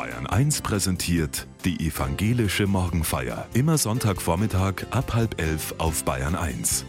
Bayern 1 präsentiert die evangelische Morgenfeier. Immer Sonntagvormittag ab halb elf auf Bayern 1.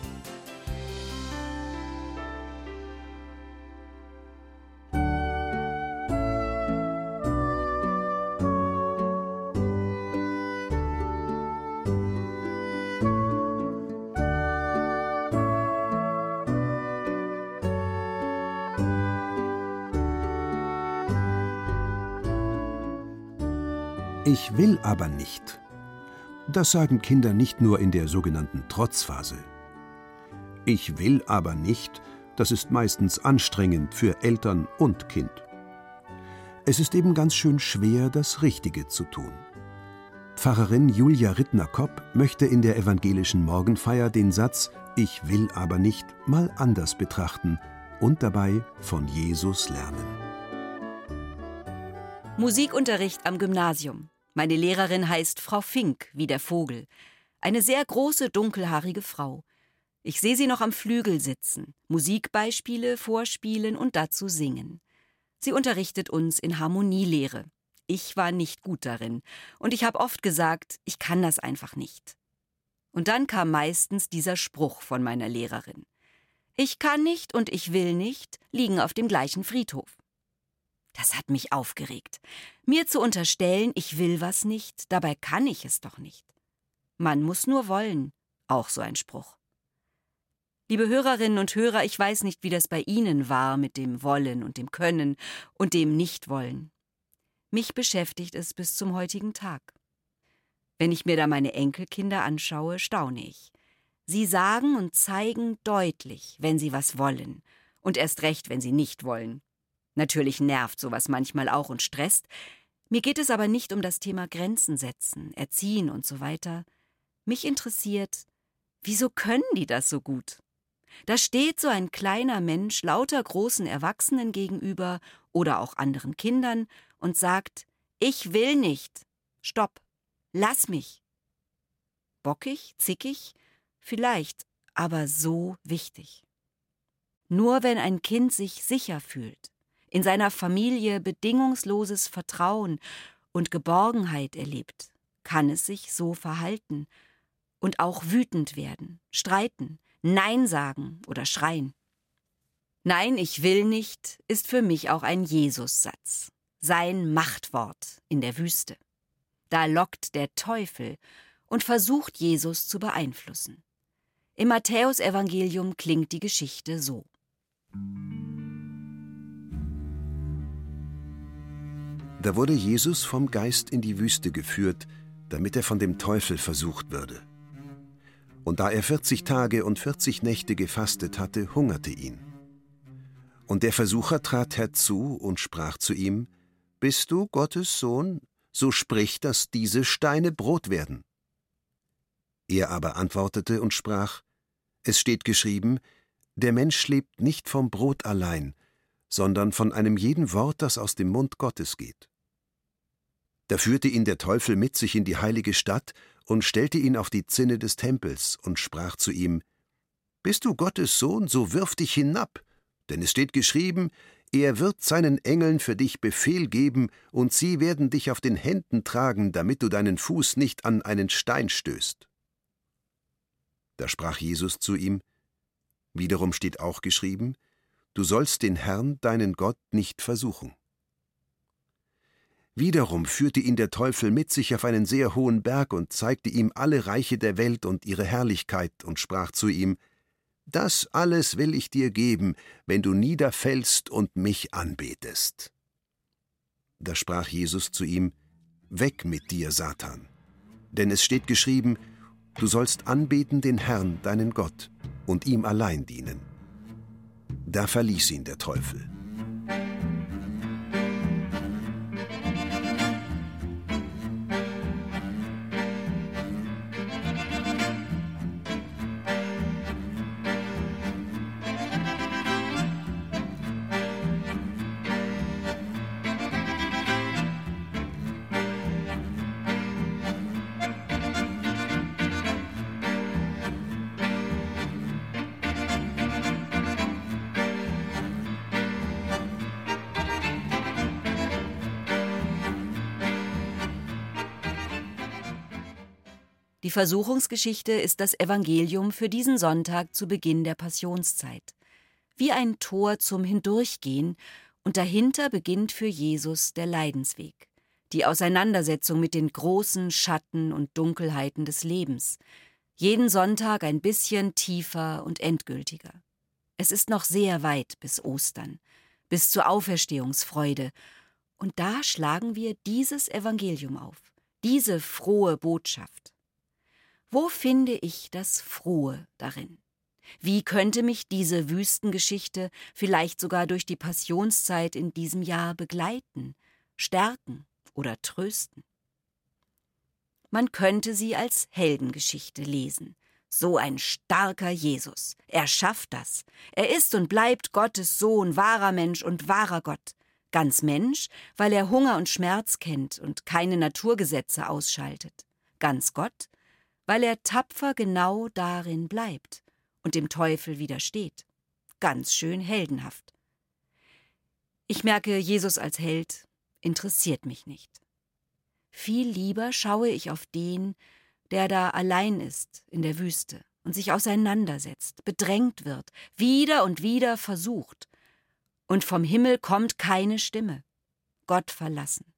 Ich will aber nicht. Das sagen Kinder nicht nur in der sogenannten Trotzphase. Ich will aber nicht, das ist meistens anstrengend für Eltern und Kind. Es ist eben ganz schön schwer, das Richtige zu tun. Pfarrerin Julia Rittner-Kopp möchte in der evangelischen Morgenfeier den Satz Ich will aber nicht mal anders betrachten und dabei von Jesus lernen. Musikunterricht am Gymnasium. Meine Lehrerin heißt Frau Fink, wie der Vogel. Eine sehr große, dunkelhaarige Frau. Ich sehe sie noch am Flügel sitzen, Musikbeispiele vorspielen und dazu singen. Sie unterrichtet uns in Harmonielehre. Ich war nicht gut darin, und ich habe oft gesagt, ich kann das einfach nicht. Und dann kam meistens dieser Spruch von meiner Lehrerin. Ich kann nicht und ich will nicht liegen auf dem gleichen Friedhof. Das hat mich aufgeregt. Mir zu unterstellen, ich will was nicht, dabei kann ich es doch nicht. Man muss nur wollen, auch so ein Spruch. Liebe Hörerinnen und Hörer, ich weiß nicht, wie das bei Ihnen war mit dem Wollen und dem Können und dem Nichtwollen. Mich beschäftigt es bis zum heutigen Tag. Wenn ich mir da meine Enkelkinder anschaue, staune ich. Sie sagen und zeigen deutlich, wenn sie was wollen, und erst recht, wenn sie nicht wollen. Natürlich nervt sowas manchmal auch und stresst. Mir geht es aber nicht um das Thema Grenzen setzen, erziehen und so weiter. Mich interessiert, wieso können die das so gut? Da steht so ein kleiner Mensch lauter großen Erwachsenen gegenüber oder auch anderen Kindern und sagt, ich will nicht. Stopp. Lass mich. Bockig, zickig? Vielleicht, aber so wichtig. Nur wenn ein Kind sich sicher fühlt, in seiner Familie bedingungsloses Vertrauen und Geborgenheit erlebt, kann es sich so verhalten und auch wütend werden, streiten, Nein sagen oder schreien. Nein, ich will nicht ist für mich auch ein Jesus-Satz, sein Machtwort in der Wüste. Da lockt der Teufel und versucht Jesus zu beeinflussen. Im Matthäusevangelium klingt die Geschichte so. Da wurde Jesus vom Geist in die Wüste geführt, damit er von dem Teufel versucht würde. Und da er vierzig Tage und vierzig Nächte gefastet hatte, hungerte ihn. Und der Versucher trat herzu und sprach zu ihm, Bist du Gottes Sohn? So sprich, dass diese Steine Brot werden. Er aber antwortete und sprach, Es steht geschrieben, Der Mensch lebt nicht vom Brot allein, sondern von einem jeden Wort, das aus dem Mund Gottes geht. Da führte ihn der Teufel mit sich in die heilige Stadt und stellte ihn auf die Zinne des Tempels und sprach zu ihm Bist du Gottes Sohn, so wirf dich hinab, denn es steht geschrieben, er wird seinen Engeln für dich Befehl geben, und sie werden dich auf den Händen tragen, damit du deinen Fuß nicht an einen Stein stößt. Da sprach Jesus zu ihm Wiederum steht auch geschrieben, Du sollst den Herrn, deinen Gott, nicht versuchen. Wiederum führte ihn der Teufel mit sich auf einen sehr hohen Berg und zeigte ihm alle Reiche der Welt und ihre Herrlichkeit und sprach zu ihm, Das alles will ich dir geben, wenn du niederfällst und mich anbetest. Da sprach Jesus zu ihm, Weg mit dir, Satan. Denn es steht geschrieben, Du sollst anbeten den Herrn, deinen Gott, und ihm allein dienen. Da verließ ihn der Teufel. Die Versuchungsgeschichte ist das Evangelium für diesen Sonntag zu Beginn der Passionszeit. Wie ein Tor zum Hindurchgehen und dahinter beginnt für Jesus der Leidensweg, die Auseinandersetzung mit den großen Schatten und Dunkelheiten des Lebens, jeden Sonntag ein bisschen tiefer und endgültiger. Es ist noch sehr weit bis Ostern, bis zur Auferstehungsfreude, und da schlagen wir dieses Evangelium auf, diese frohe Botschaft. Wo finde ich das Frohe darin? Wie könnte mich diese Wüstengeschichte vielleicht sogar durch die Passionszeit in diesem Jahr begleiten, stärken oder trösten? Man könnte sie als Heldengeschichte lesen. So ein starker Jesus. Er schafft das. Er ist und bleibt Gottes Sohn, wahrer Mensch und wahrer Gott. Ganz Mensch, weil er Hunger und Schmerz kennt und keine Naturgesetze ausschaltet. Ganz Gott, weil er tapfer genau darin bleibt und dem Teufel widersteht. Ganz schön heldenhaft. Ich merke, Jesus als Held interessiert mich nicht. Viel lieber schaue ich auf den, der da allein ist in der Wüste und sich auseinandersetzt, bedrängt wird, wieder und wieder versucht, und vom Himmel kommt keine Stimme, Gott verlassen.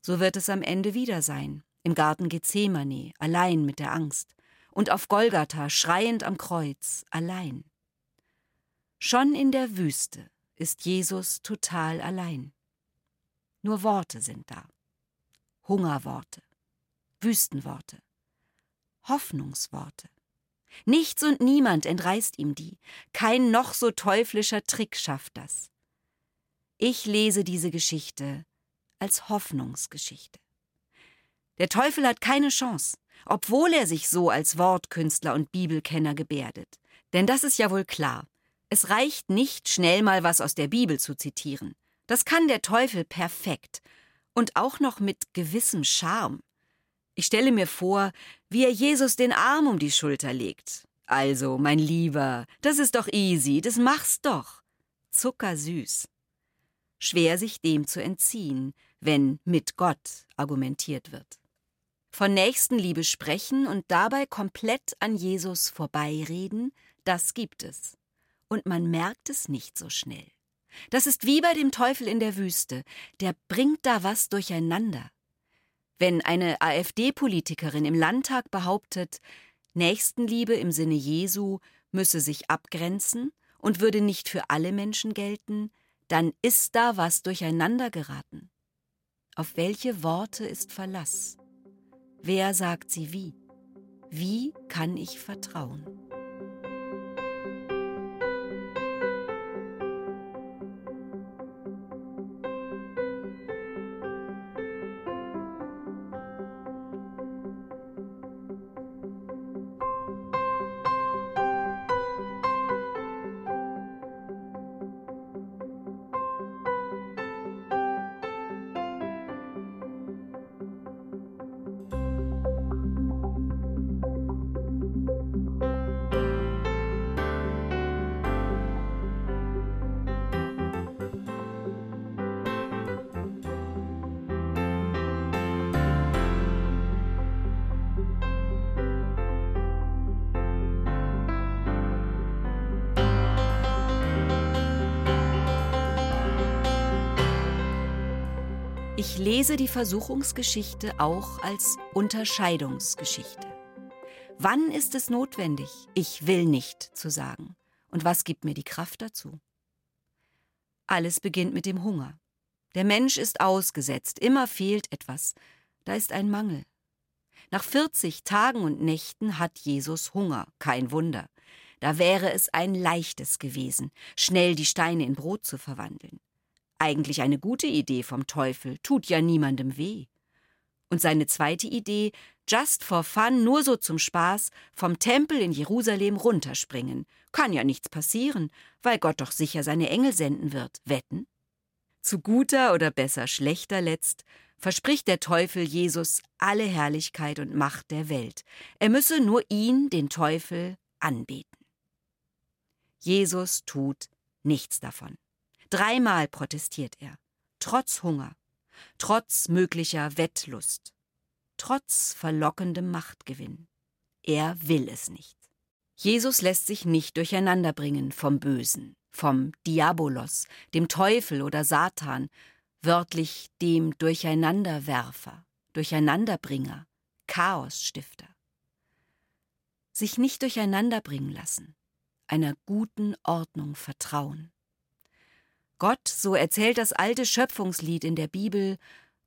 So wird es am Ende wieder sein, im Garten Gethsemane, allein mit der Angst, und auf Golgatha, schreiend am Kreuz, allein. Schon in der Wüste ist Jesus total allein. Nur Worte sind da. Hungerworte, Wüstenworte, Hoffnungsworte. Nichts und niemand entreißt ihm die, kein noch so teuflischer Trick schafft das. Ich lese diese Geschichte als Hoffnungsgeschichte. Der Teufel hat keine Chance, obwohl er sich so als Wortkünstler und Bibelkenner gebärdet. Denn das ist ja wohl klar. Es reicht nicht, schnell mal was aus der Bibel zu zitieren. Das kann der Teufel perfekt und auch noch mit gewissem Charme. Ich stelle mir vor, wie er Jesus den Arm um die Schulter legt. Also, mein Lieber, das ist doch easy, das machst doch. Zuckersüß. Schwer sich dem zu entziehen, wenn mit Gott argumentiert wird von Nächstenliebe sprechen und dabei komplett an Jesus vorbeireden, das gibt es. Und man merkt es nicht so schnell. Das ist wie bei dem Teufel in der Wüste, der bringt da was durcheinander. Wenn eine AfD-Politikerin im Landtag behauptet, Nächstenliebe im Sinne Jesu müsse sich abgrenzen und würde nicht für alle Menschen gelten, dann ist da was durcheinander geraten. Auf welche Worte ist Verlass? Wer sagt sie wie? Wie kann ich vertrauen? Ich lese die Versuchungsgeschichte auch als Unterscheidungsgeschichte. Wann ist es notwendig, ich will nicht zu sagen? Und was gibt mir die Kraft dazu? Alles beginnt mit dem Hunger. Der Mensch ist ausgesetzt, immer fehlt etwas, da ist ein Mangel. Nach 40 Tagen und Nächten hat Jesus Hunger, kein Wunder. Da wäre es ein leichtes gewesen, schnell die Steine in Brot zu verwandeln. Eigentlich eine gute Idee vom Teufel, tut ja niemandem weh. Und seine zweite Idee, just for fun, nur so zum Spaß, vom Tempel in Jerusalem runterspringen. Kann ja nichts passieren, weil Gott doch sicher seine Engel senden wird. Wetten? Zu guter oder besser schlechter letzt verspricht der Teufel Jesus alle Herrlichkeit und Macht der Welt. Er müsse nur ihn, den Teufel, anbeten. Jesus tut nichts davon. Dreimal protestiert er, trotz Hunger, trotz möglicher Wettlust. trotz verlockendem Machtgewinn. Er will es nicht. Jesus lässt sich nicht durcheinanderbringen vom Bösen, vom Diabolos, dem Teufel oder Satan, wörtlich dem Durcheinanderwerfer, Durcheinanderbringer, Chaosstifter. Sich nicht durcheinanderbringen lassen, einer guten Ordnung vertrauen. Gott, so erzählt das alte Schöpfungslied in der Bibel,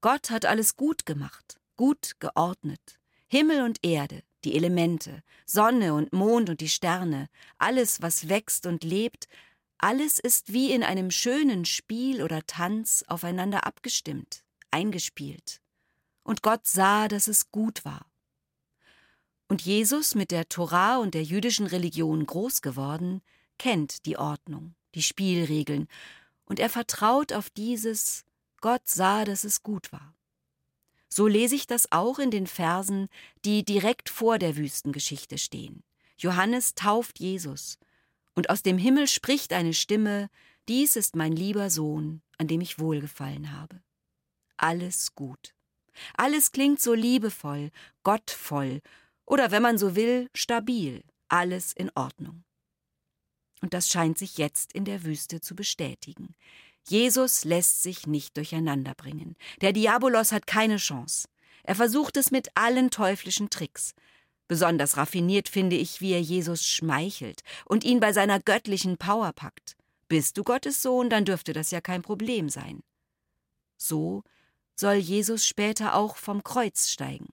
Gott hat alles gut gemacht, gut geordnet. Himmel und Erde, die Elemente, Sonne und Mond und die Sterne, alles, was wächst und lebt, alles ist wie in einem schönen Spiel oder Tanz aufeinander abgestimmt, eingespielt. Und Gott sah, dass es gut war. Und Jesus, mit der Torah und der jüdischen Religion groß geworden, kennt die Ordnung, die Spielregeln, und er vertraut auf dieses Gott sah, dass es gut war. So lese ich das auch in den Versen, die direkt vor der Wüstengeschichte stehen. Johannes tauft Jesus, und aus dem Himmel spricht eine Stimme, dies ist mein lieber Sohn, an dem ich wohlgefallen habe. Alles gut. Alles klingt so liebevoll, gottvoll oder wenn man so will, stabil, alles in Ordnung. Und das scheint sich jetzt in der Wüste zu bestätigen. Jesus lässt sich nicht durcheinanderbringen. Der Diabolos hat keine Chance. Er versucht es mit allen teuflischen Tricks. Besonders raffiniert finde ich, wie er Jesus schmeichelt und ihn bei seiner göttlichen Power packt. Bist du Gottes Sohn, dann dürfte das ja kein Problem sein. So soll Jesus später auch vom Kreuz steigen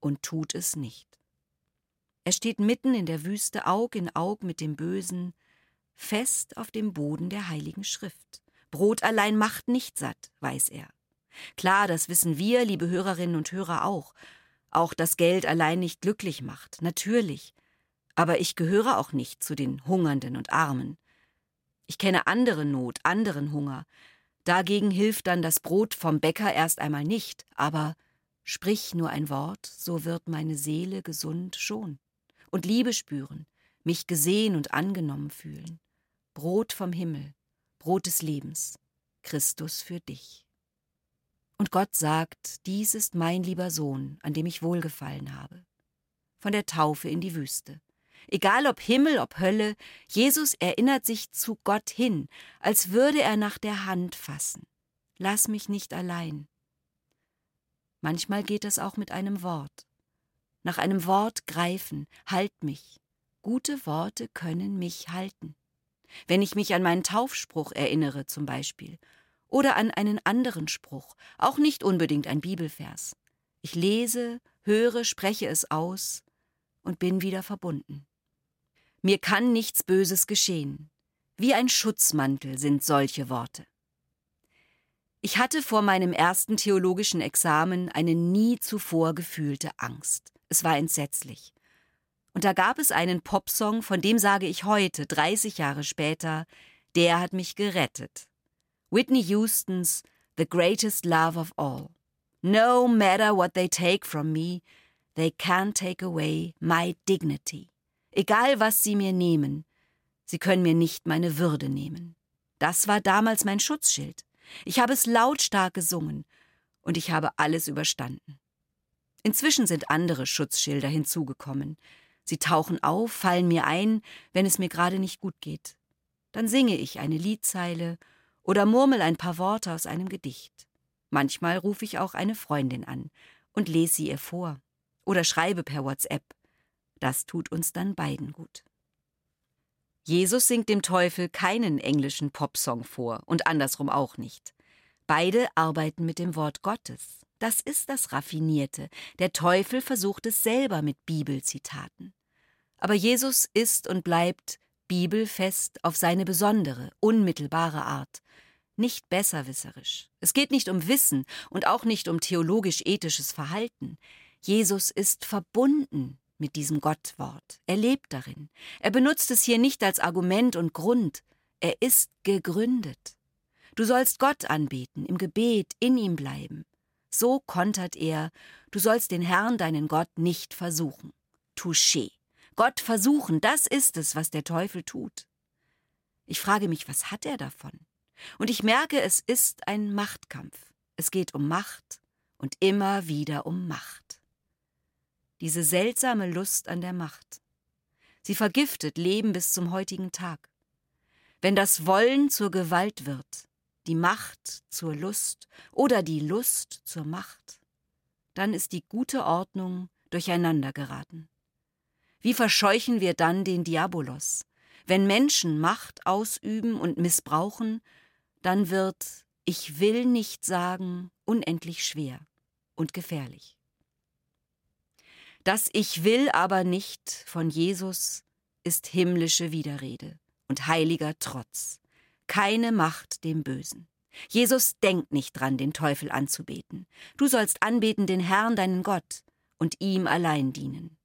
und tut es nicht. Er steht mitten in der Wüste Aug in Aug mit dem Bösen, fest auf dem Boden der Heiligen Schrift. Brot allein macht nicht satt, weiß er. Klar, das wissen wir, liebe Hörerinnen und Hörer, auch. Auch das Geld allein nicht glücklich macht, natürlich. Aber ich gehöre auch nicht zu den Hungernden und Armen. Ich kenne andere Not, anderen Hunger. Dagegen hilft dann das Brot vom Bäcker erst einmal nicht, aber sprich nur ein Wort, so wird meine Seele gesund schon. Und Liebe spüren, mich gesehen und angenommen fühlen. Brot vom Himmel, Brot des Lebens, Christus für dich. Und Gott sagt, dies ist mein lieber Sohn, an dem ich wohlgefallen habe. Von der Taufe in die Wüste. Egal ob Himmel, ob Hölle, Jesus erinnert sich zu Gott hin, als würde er nach der Hand fassen. Lass mich nicht allein. Manchmal geht es auch mit einem Wort. Nach einem Wort greifen, halt mich. Gute Worte können mich halten wenn ich mich an meinen Taufspruch erinnere zum Beispiel, oder an einen anderen Spruch, auch nicht unbedingt ein Bibelvers. Ich lese, höre, spreche es aus und bin wieder verbunden. Mir kann nichts Böses geschehen. Wie ein Schutzmantel sind solche Worte. Ich hatte vor meinem ersten theologischen Examen eine nie zuvor gefühlte Angst. Es war entsetzlich. Und da gab es einen Popsong, von dem sage ich heute, 30 Jahre später, der hat mich gerettet. Whitney Houstons The Greatest Love of All. No matter what they take from me, they can't take away my dignity. Egal was sie mir nehmen, sie können mir nicht meine Würde nehmen. Das war damals mein Schutzschild. Ich habe es lautstark gesungen und ich habe alles überstanden. Inzwischen sind andere Schutzschilder hinzugekommen. Sie tauchen auf, fallen mir ein, wenn es mir gerade nicht gut geht. Dann singe ich eine Liedzeile oder murmel ein paar Worte aus einem Gedicht. Manchmal rufe ich auch eine Freundin an und lese sie ihr vor oder schreibe per WhatsApp. Das tut uns dann beiden gut. Jesus singt dem Teufel keinen englischen Popsong vor und andersrum auch nicht. Beide arbeiten mit dem Wort Gottes. Das ist das Raffinierte. Der Teufel versucht es selber mit Bibelzitaten. Aber Jesus ist und bleibt bibelfest auf seine besondere, unmittelbare Art, nicht besserwisserisch. Es geht nicht um Wissen und auch nicht um theologisch-ethisches Verhalten. Jesus ist verbunden mit diesem Gottwort. Er lebt darin. Er benutzt es hier nicht als Argument und Grund. Er ist gegründet. Du sollst Gott anbeten, im Gebet, in ihm bleiben. So kontert er, du sollst den Herrn, deinen Gott, nicht versuchen. Touché. Gott versuchen, das ist es, was der Teufel tut. Ich frage mich, was hat er davon? Und ich merke, es ist ein Machtkampf. Es geht um Macht und immer wieder um Macht. diese seltsame Lust an der Macht. Sie vergiftet Leben bis zum heutigen Tag. Wenn das Wollen zur Gewalt wird, die Macht zur Lust oder die Lust zur Macht, dann ist die gute Ordnung durcheinander geraten. Wie verscheuchen wir dann den Diabolos? Wenn Menschen Macht ausüben und missbrauchen, dann wird ich will nicht sagen unendlich schwer und gefährlich. Das Ich will aber nicht von Jesus ist himmlische Widerrede und heiliger Trotz. Keine Macht dem Bösen. Jesus denkt nicht dran, den Teufel anzubeten. Du sollst anbeten den Herrn, deinen Gott, und ihm allein dienen.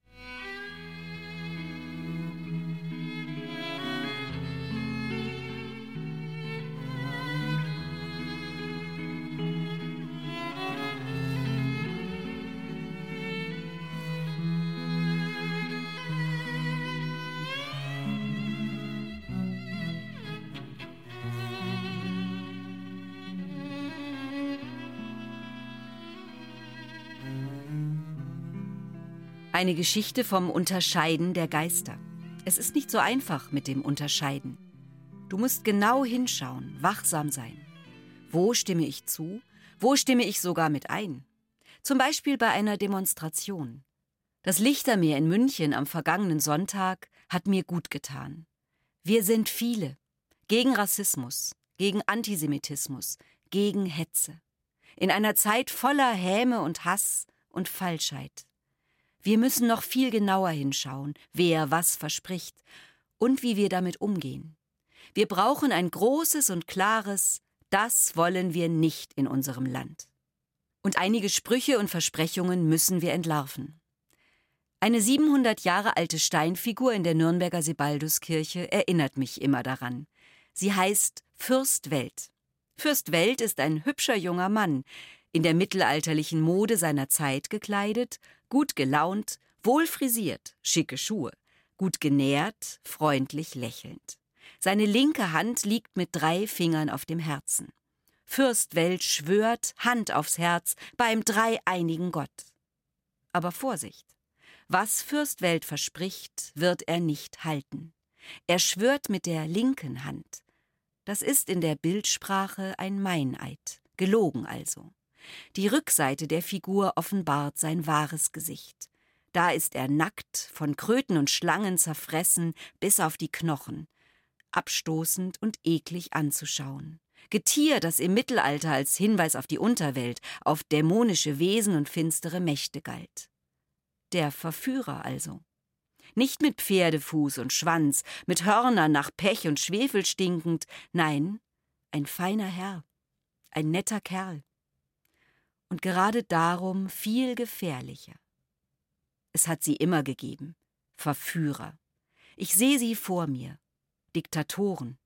Eine Geschichte vom Unterscheiden der Geister. Es ist nicht so einfach mit dem Unterscheiden. Du musst genau hinschauen, wachsam sein. Wo stimme ich zu? Wo stimme ich sogar mit ein? Zum Beispiel bei einer Demonstration. Das Lichtermeer in München am vergangenen Sonntag hat mir gut getan. Wir sind viele. Gegen Rassismus, gegen Antisemitismus, gegen Hetze. In einer Zeit voller Häme und Hass und Falschheit. Wir müssen noch viel genauer hinschauen, wer was verspricht und wie wir damit umgehen. Wir brauchen ein großes und klares Das wollen wir nicht in unserem Land. Und einige Sprüche und Versprechungen müssen wir entlarven. Eine 700 Jahre alte Steinfigur in der Nürnberger Sebalduskirche erinnert mich immer daran. Sie heißt Fürst Welt. Fürst Welt ist ein hübscher junger Mann, in der mittelalterlichen Mode seiner Zeit gekleidet, gut gelaunt, wohl frisiert, schicke Schuhe, gut genährt, freundlich lächelnd. Seine linke Hand liegt mit drei Fingern auf dem Herzen. Fürstwelt schwört, Hand aufs Herz, beim dreieinigen Gott. Aber Vorsicht! Was Fürstwelt verspricht, wird er nicht halten. Er schwört mit der linken Hand. Das ist in der Bildsprache ein Meineid, gelogen also. Die Rückseite der Figur offenbart sein wahres Gesicht. Da ist er nackt, von Kröten und Schlangen zerfressen bis auf die Knochen, abstoßend und eklig anzuschauen. Getier, das im Mittelalter als Hinweis auf die Unterwelt, auf dämonische Wesen und finstere Mächte galt. Der Verführer also. Nicht mit Pferdefuß und Schwanz, mit Hörnern nach Pech und Schwefel stinkend, nein, ein feiner Herr, ein netter Kerl und gerade darum viel gefährlicher. Es hat sie immer gegeben, Verführer. Ich sehe sie vor mir, Diktatoren,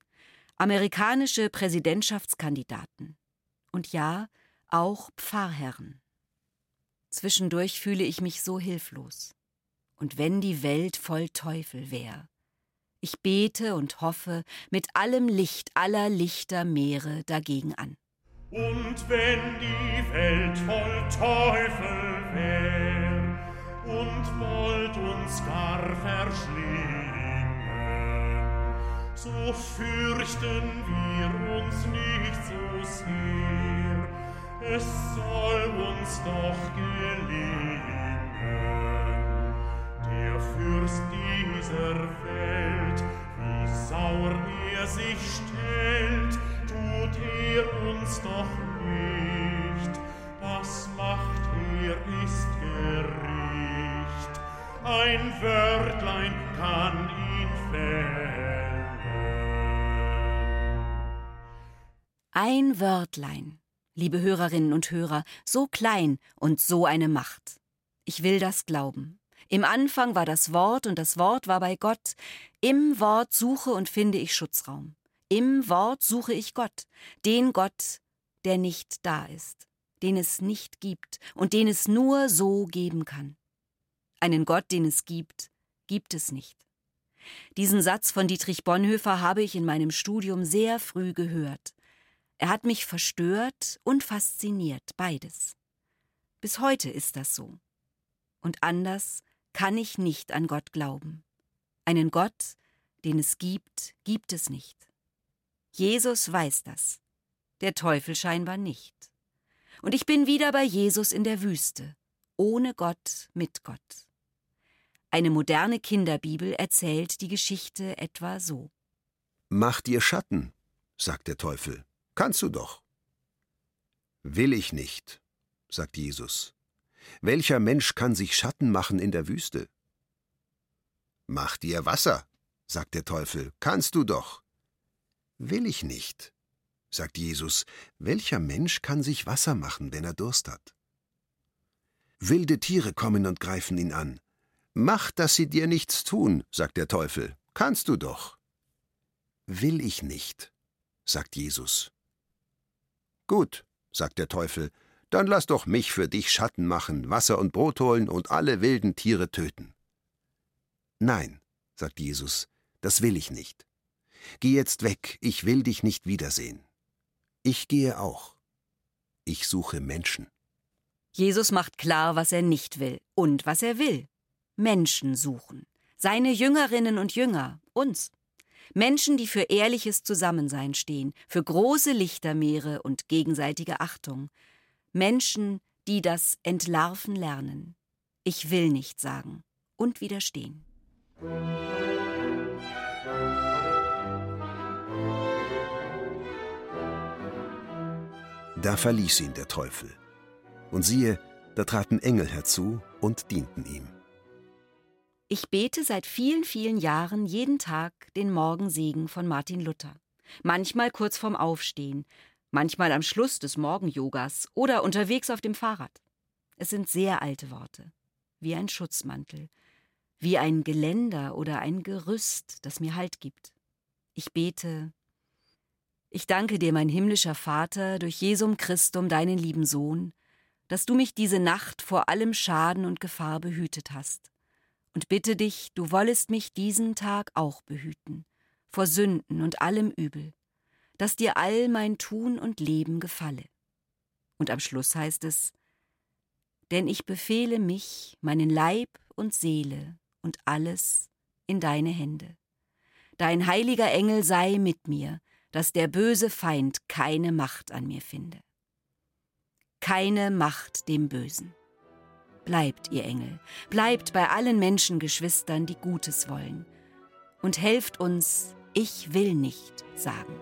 amerikanische Präsidentschaftskandidaten und ja, auch Pfarrherren. Zwischendurch fühle ich mich so hilflos. Und wenn die Welt voll Teufel wär. Ich bete und hoffe mit allem Licht aller Lichter Meere dagegen an. Und wenn die Welt voll Teufel wär und wollt uns gar verschlingen, so fürchten wir uns nicht so sehr, es soll uns doch gelingen. Der Fürst dieser Welt, wie sauer er sich stellt, tut er uns doch nicht, das macht er ist Gericht. Ein Wörtlein kann ihn fällen. Ein Wörtlein, liebe Hörerinnen und Hörer, so klein und so eine Macht. Ich will das glauben. Im Anfang war das Wort und das Wort war bei Gott. Im Wort suche und finde ich Schutzraum. Im Wort suche ich Gott, den Gott, der nicht da ist, den es nicht gibt und den es nur so geben kann. Einen Gott, den es gibt, gibt es nicht. Diesen Satz von Dietrich Bonhoeffer habe ich in meinem Studium sehr früh gehört. Er hat mich verstört und fasziniert, beides. Bis heute ist das so. Und anders kann ich nicht an Gott glauben. Einen Gott, den es gibt, gibt es nicht. Jesus weiß das, der Teufel scheinbar nicht. Und ich bin wieder bei Jesus in der Wüste, ohne Gott, mit Gott. Eine moderne Kinderbibel erzählt die Geschichte etwa so. Mach dir Schatten, sagt der Teufel. Kannst du doch. Will ich nicht, sagt Jesus. Welcher Mensch kann sich Schatten machen in der Wüste? Mach dir Wasser, sagt der Teufel. Kannst du doch. Will ich nicht, sagt Jesus. Welcher Mensch kann sich Wasser machen, wenn er Durst hat? Wilde Tiere kommen und greifen ihn an. Mach, dass sie dir nichts tun, sagt der Teufel. Kannst du doch. Will ich nicht, sagt Jesus. Gut, sagt der Teufel, dann lass doch mich für dich Schatten machen, Wasser und Brot holen und alle wilden Tiere töten. Nein, sagt Jesus, das will ich nicht. Geh jetzt weg, ich will dich nicht wiedersehen. Ich gehe auch. Ich suche Menschen. Jesus macht klar, was er nicht will und was er will. Menschen suchen. Seine Jüngerinnen und Jünger, uns. Menschen, die für ehrliches Zusammensein stehen, für große Lichtermeere und gegenseitige Achtung. Menschen, die das Entlarven lernen. Ich will nicht sagen und widerstehen. Da verließ ihn der Teufel. Und siehe, da traten Engel herzu und dienten ihm. Ich bete seit vielen, vielen Jahren jeden Tag den Morgensegen von Martin Luther. Manchmal kurz vorm Aufstehen, manchmal am Schluss des Morgenyogas oder unterwegs auf dem Fahrrad. Es sind sehr alte Worte, wie ein Schutzmantel, wie ein Geländer oder ein Gerüst, das mir Halt gibt. Ich bete, ich danke dir, mein himmlischer Vater, durch Jesum Christum, deinen lieben Sohn, dass du mich diese Nacht vor allem Schaden und Gefahr behütet hast und bitte dich, du wollest mich diesen Tag auch behüten, vor Sünden und allem Übel, dass dir all mein Tun und Leben gefalle. Und am Schluss heißt es, denn ich befehle mich, meinen Leib und Seele und alles in deine Hände. Dein heiliger Engel sei mit mir, dass der böse Feind keine Macht an mir finde. Keine Macht dem Bösen. Bleibt, ihr Engel, bleibt bei allen Menschengeschwistern, die Gutes wollen, und helft uns, ich will nicht sagen.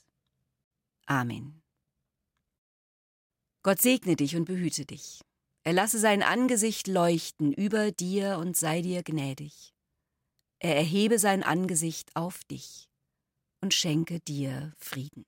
Amen. Gott segne dich und behüte dich. Er lasse sein Angesicht leuchten über dir und sei dir gnädig. Er erhebe sein Angesicht auf dich und schenke dir Frieden.